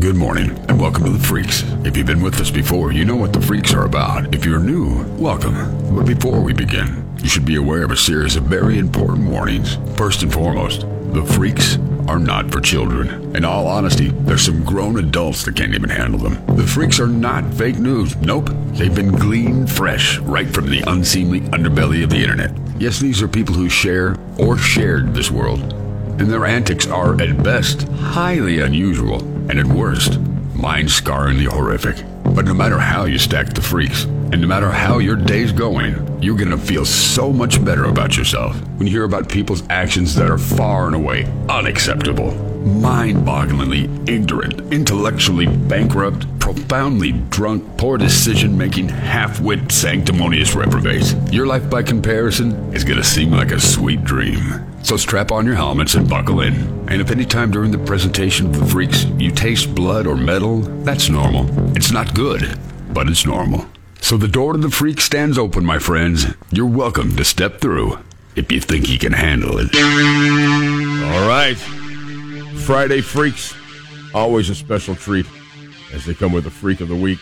Good morning, and welcome to the Freaks. If you've been with us before, you know what the Freaks are about. If you're new, welcome. But before we begin, you should be aware of a series of very important warnings. First and foremost, the Freaks are not for children. In all honesty, there's some grown adults that can't even handle them. The Freaks are not fake news. Nope. They've been gleaned fresh right from the unseemly underbelly of the internet. Yes, these are people who share or shared this world and their antics are, at best, highly unusual, and at worst, mind scarringly horrific. But no matter how you stack the freaks, and no matter how your day's going, you're gonna feel so much better about yourself when you hear about people's actions that are far and away unacceptable, mind bogglingly ignorant, intellectually bankrupt, profoundly drunk, poor decision making, half wit, sanctimonious reprobates. Your life, by comparison, is gonna seem like a sweet dream. So strap on your helmets and buckle in. And if any time during the presentation of the freaks you taste blood or metal, that's normal. It's not good, but it's normal. So the door to the freak stands open, my friends. You're welcome to step through if you think you can handle it. All right. Friday Freaks. Always a special treat as they come with a freak of the week.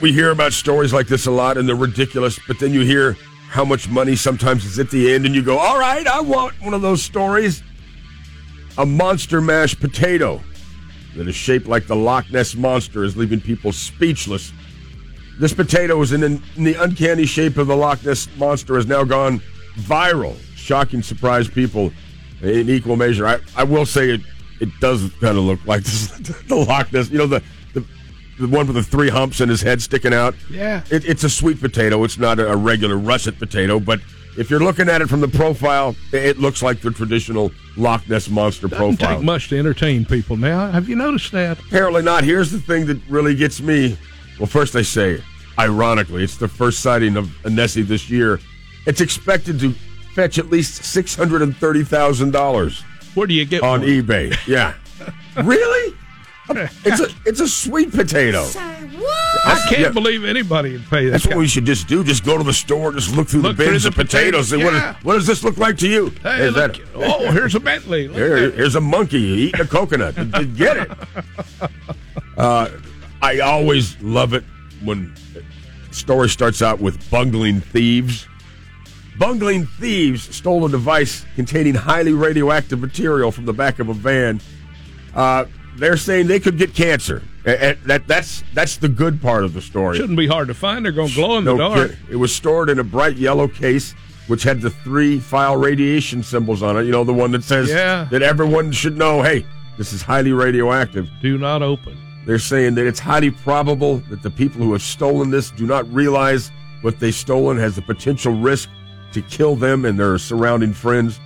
We hear about stories like this a lot and they're ridiculous, but then you hear how much money sometimes is at the end and you go, all right, I want one of those stories. A monster mashed potato that is shaped like the Loch Ness Monster is leaving people speechless. This potato is in, in the uncanny shape of the Loch Ness Monster has now gone viral, shocking surprise people in equal measure. I, I will say it it does kind of look like this, the Loch Ness. You know the, the one with the three humps and his head sticking out. Yeah. It, it's a sweet potato. It's not a, a regular russet potato, but if you're looking at it from the profile, it looks like the traditional Loch Ness monster Doesn't profile. take much to entertain people now. Have you noticed that? Apparently not. Here's the thing that really gets me. Well, first they say, ironically, it's the first sighting of a Nessie this year. It's expected to fetch at least six hundred and thirty thousand dollars Where do you get on one? eBay. Yeah, really? It's a it's a sweet potato. I can't Yeah. believe anybody would pay that. That's what we should just do. Just go to the store, just look through Look the through bins the of potatoes. potatoes, yeah. what, what does this look like to you? Hey, Is look, that- oh, here's a Bentley. Look Here, here's a monkey eating a coconut. Get it. Uh, I always love it when a story starts out with bungling thieves. Bungling thieves stole a device containing highly radioactive material from the back of a van. Uh, they're saying they could get cancer. A- a- that, that's, that's the good part of the story. Shouldn't be hard to find. They're going to glow in the dark. kid- It was stored in a bright yellow case, which had the trefoil radiation symbols on it. You know, the one that says Yeah. that everyone should know, hey, this is highly radioactive. Do not open. They're saying that it's highly probable that the people who have stolen this do not realize what they've stolen has the potential risk to kill them and their surrounding friends.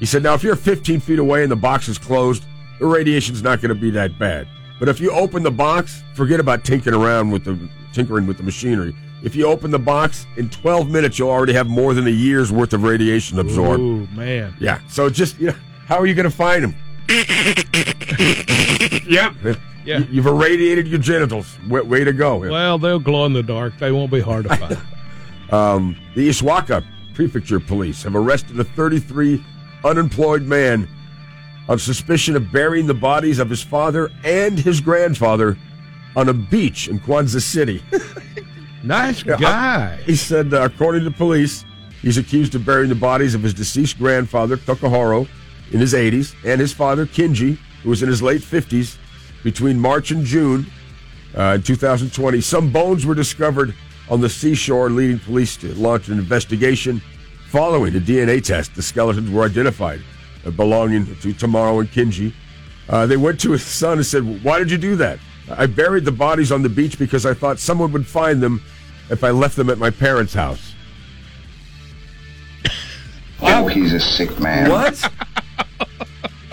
He said, now, if you're 15 feet away and the box is closed, the radiation's not going to be that bad. But if you open the box, forget about tinkering around with the tinkering with the machinery. If you open the box in 12 minutes, you'll already have more than a year's worth of radiation absorbed. Oh man. Yeah. So just, you know, how are you going to find them? yep. Yeah. You- You've irradiated your genitals. Way, way to go. Well, they'll glow in the dark. They won't be hard to find. Um, the Ishikawa Prefecture Police have arrested a 33 unemployed man on suspicion of burying the bodies of his father and his grandfather on a beach in Kwanzaa City. nice guy. He said, uh, according to police, he's accused of burying the bodies of his deceased grandfather, Tokaharo, in his 80s, and his father, Kinji, who was in his late 50s, between March and June uh, in 2020. Some bones were discovered on the seashore, leading police to launch an investigation. Following a DNA test, the skeletons were identified, belonging to Tamaro and Kinji. Uh, they went to his son and said, Why did you do that? I buried the bodies on the beach because I thought someone would find them if I left them at my parents' house. Oh, he's a sick man. What?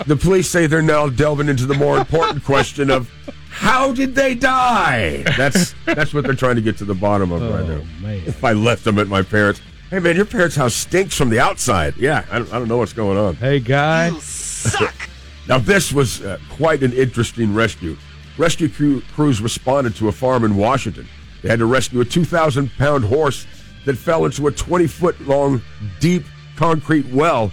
the police say they're now delving into the more important question of how did they die? That's that's what they're trying to get to the bottom of right now. Oh man. If I left them at my parents, hey man, your parents' house stinks from the outside. Yeah, I don't, I don't know what's going on. Hey guy. You suck. Now, this was uh, quite an interesting rescue. Rescue crew, crews responded to a farm in Washington. They had to rescue a 2,000 pound horse that fell into a 20 foot long, deep concrete well.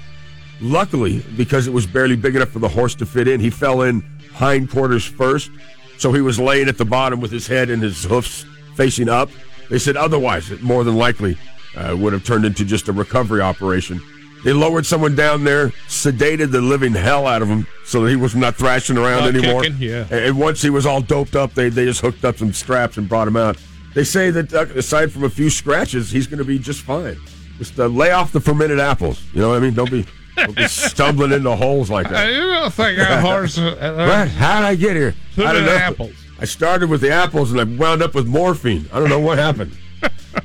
Luckily, because it was barely big enough for the horse to fit in, he fell in hindquarters first, so he was laying at the bottom with his head and his hoofs facing up. They said otherwise, it more than likely uh, would have turned into just a recovery operation. They lowered someone down there, sedated the living hell out of him so that he was not thrashing around Not anymore. kicking, yeah. And once he was all doped up, they, they just hooked up some straps and brought him out. They say that uh, aside from a few scratches, he's going to be just fine. Just uh, lay off the fermented apples. You know what I mean? Don't be, don't be stumbling into holes like that. You don't think our horse uh, What? How did I get here? I don't Fermented know. apples. I started with the apples and I wound up with morphine. I don't know what happened.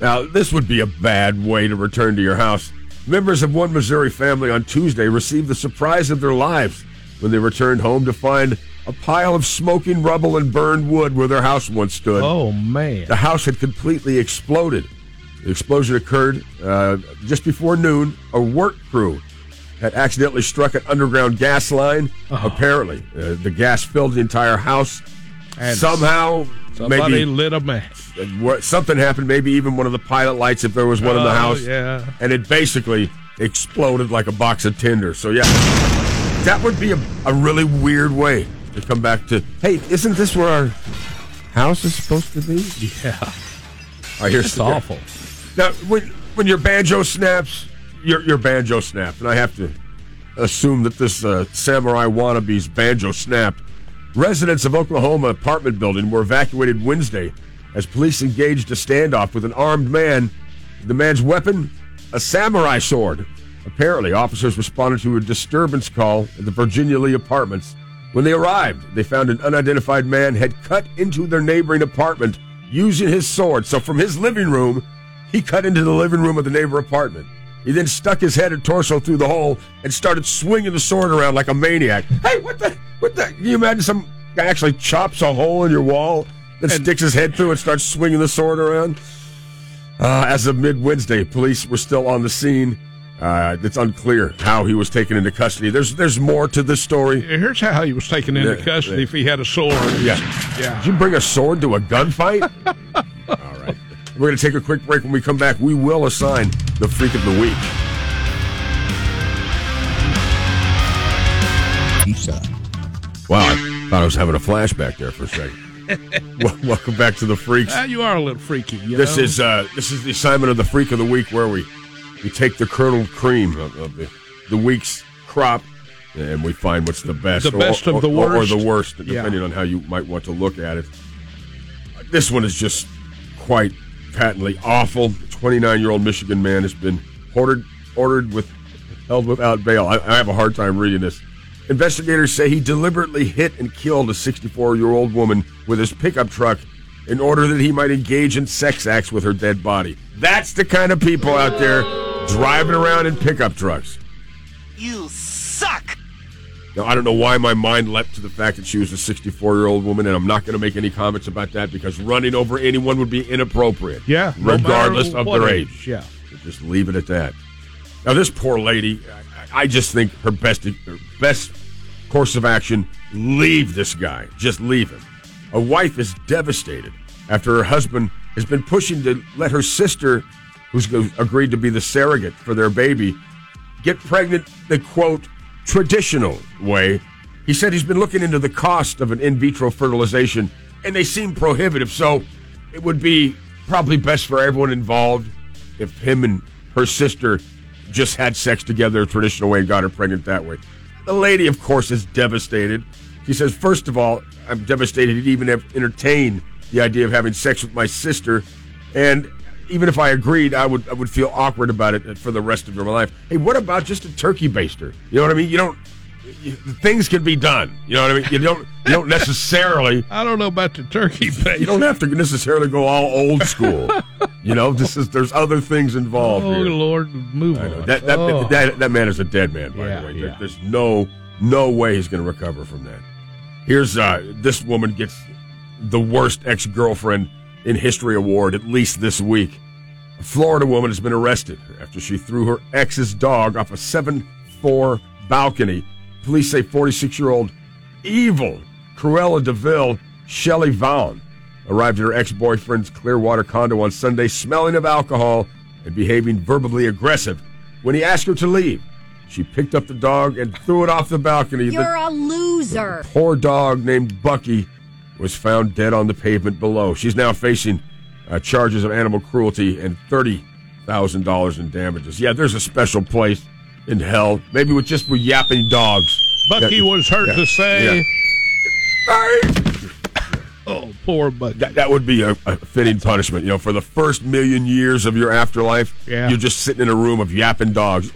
now, this would be a bad way to return to your house. Members of one Missouri family on Tuesday received the surprise of their lives when they returned home to find a pile of smoking rubble and burned wood where their house once stood. Oh man! The house had completely exploded. The explosion occurred uh, just before noon. A work crew had accidentally struck an underground gas line. Apparently, uh, the gas filled the entire house. And Somehow, Somebody maybe lit a match. something happened. Maybe even one of the pilot lights, if there was one in the Oh, house. yeah. And it basically exploded like a box of tinder. So, yeah, that would be a, a really weird way to come back to, hey, isn't this where our house is supposed to be? Yeah, I hear it's awful. Now, when when your banjo snaps, your your banjo snapped, and I have to assume that this uh, samurai wannabe's banjo snapped. Residents of Oklahoma apartment building were evacuated Wednesday as police engaged a standoff with an armed man. The man's weapon, a samurai sword. Apparently, officers responded to a disturbance call at the Virginia Lee apartments. When they arrived, they found an unidentified man had cut into their neighboring apartment using his sword. So, from his living room, he cut into the living room of the neighbor apartment. He then stuck his head and torso through the hole and started swinging the sword around like a maniac. Hey, what the? What the? Can you imagine some guy actually chops a hole in your wall and, sticks his head through and starts swinging the sword around? Uh, as of mid Wednesday, police were still on the scene. Uh, it's unclear how he was taken into custody. There's there's more to this story. Here's how he was taken into Yeah, custody yeah. if he had a sword. Yeah. Yeah. Did you bring a sword to a gunfight? We're going to take a quick break. When we come back, we will assign the freak of the week. Wow, I thought I was having a flashback there for a second. Wel- Welcome back to the freaks. Ah, you are a little freaky. This know? is uh, this is the assignment of the freak of the week, where we we take the kernel cream of, of the the week's crop, and we find what's the best, The best or, of the or- or worst. the worst, Yeah. depending on how you might want to look at it. This one is just quite patently awful. Twenty-nine-year-old Michigan man has been ordered ordered with held without bail. I, I have a hard time reading this. Investigators say he deliberately hit and killed a 64 year old woman with his pickup truck in order that he might engage in sex acts with her dead body. That's the kind of people out there driving around in pickup trucks. You suck! Now, I don't know why my mind leapt to the fact that she was a 64 year old woman, and I'm not going to make any comments about that because running over anyone would be inappropriate. yeah, regardless matter of their age. Yeah. Just leave it at that. Now, this poor lady, I I just think her best her best course of action: leave this guy. Just leave him. A wife is devastated after her husband has been pushing to let her sister, who's agreed to be the surrogate for their baby, get pregnant the quote traditional way. He said he's been looking into the cost of an in vitro fertilization, and they seem prohibitive. So it would be probably best for everyone involved if him and her sister just had sex together a traditional way and got her pregnant that way. The lady, of course, is devastated. She says, first of all, I'm devastated to even have entertained the idea of having sex with my sister, and even if I agreed, I would I would feel awkward about it for the rest of my life. Hey, what about just a turkey baster? You know what I mean? You don't. You, things can be done. You know what I mean? You don't. You don't necessarily. I don't know about the turkey base. You don't have to necessarily go all old school. You know, this is there's other things involved Oh here. Lord, move on. That that, Oh. that that man is a dead man. By Yeah, the way, There- yeah. there's no no way he's going to recover from that. Here's uh, this woman gets the worst ex girlfriend in history award at least this week. A Florida woman has been arrested after she threw her ex's dog off a seven four balcony. Police say 46 year old evil Cruella de Vil Shelley Vaughn arrived at her ex boyfriend's Clearwater condo on Sunday smelling of alcohol and behaving verbally aggressive. When he asked her to leave, she picked up the dog and threw it off the balcony. You're The- a loser. Loser. Poor dog named Bucky was found dead on the pavement below. She's now facing uh, charges of animal cruelty and thirty thousand dollars in damages. Yeah, there's a special place in hell, maybe with just with yapping dogs. Bucky That- was heard yeah, to say, yeah. "Oh, poor Bucky." That, that would be a, a fitting punishment. You know, for the first million years of your afterlife, Yeah. you're just sitting in a room of yapping dogs.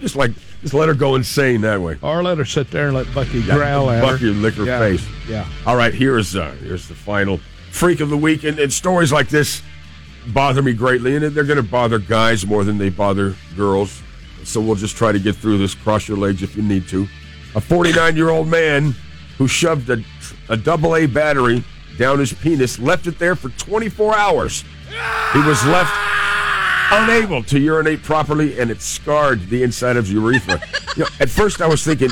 Just like, just let her go insane that way. Or let her sit there and let Bucky growl at Bucky her. lick her Yeah. face. Yeah. All right, here's uh, here's the final freak of the week, and, and stories like this bother me greatly, and they're going to bother guys more than they bother girls. So we'll just try to get through this. Cross your legs if you need to. A 49 year old man who shoved a, a double A battery down his penis left it there for 24 hours. He was left unable to urinate properly, and it scarred the inside of his urethra. you know, at first, I was thinking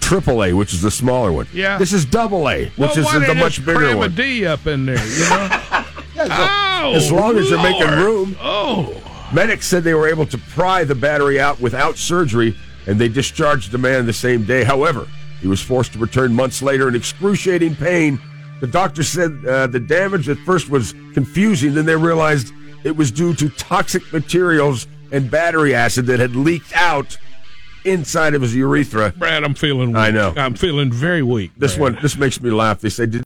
triple A, which is the smaller one. Yeah. This is double A, which well, is why the they much just bigger cram one. a D up in there, you know? oh, as long as they're making room. Oh, Medics said they were able to pry the battery out without surgery, and they discharged the man the same day. However, he was forced to return months later in excruciating pain. The doctor said uh, the damage at first was confusing, then they realized it was due to toxic materials and battery acid that had leaked out inside of his urethra. Brad, I'm feeling. Weak. I know. I'm feeling very weak. This Brad. one, this makes me laugh. They say, did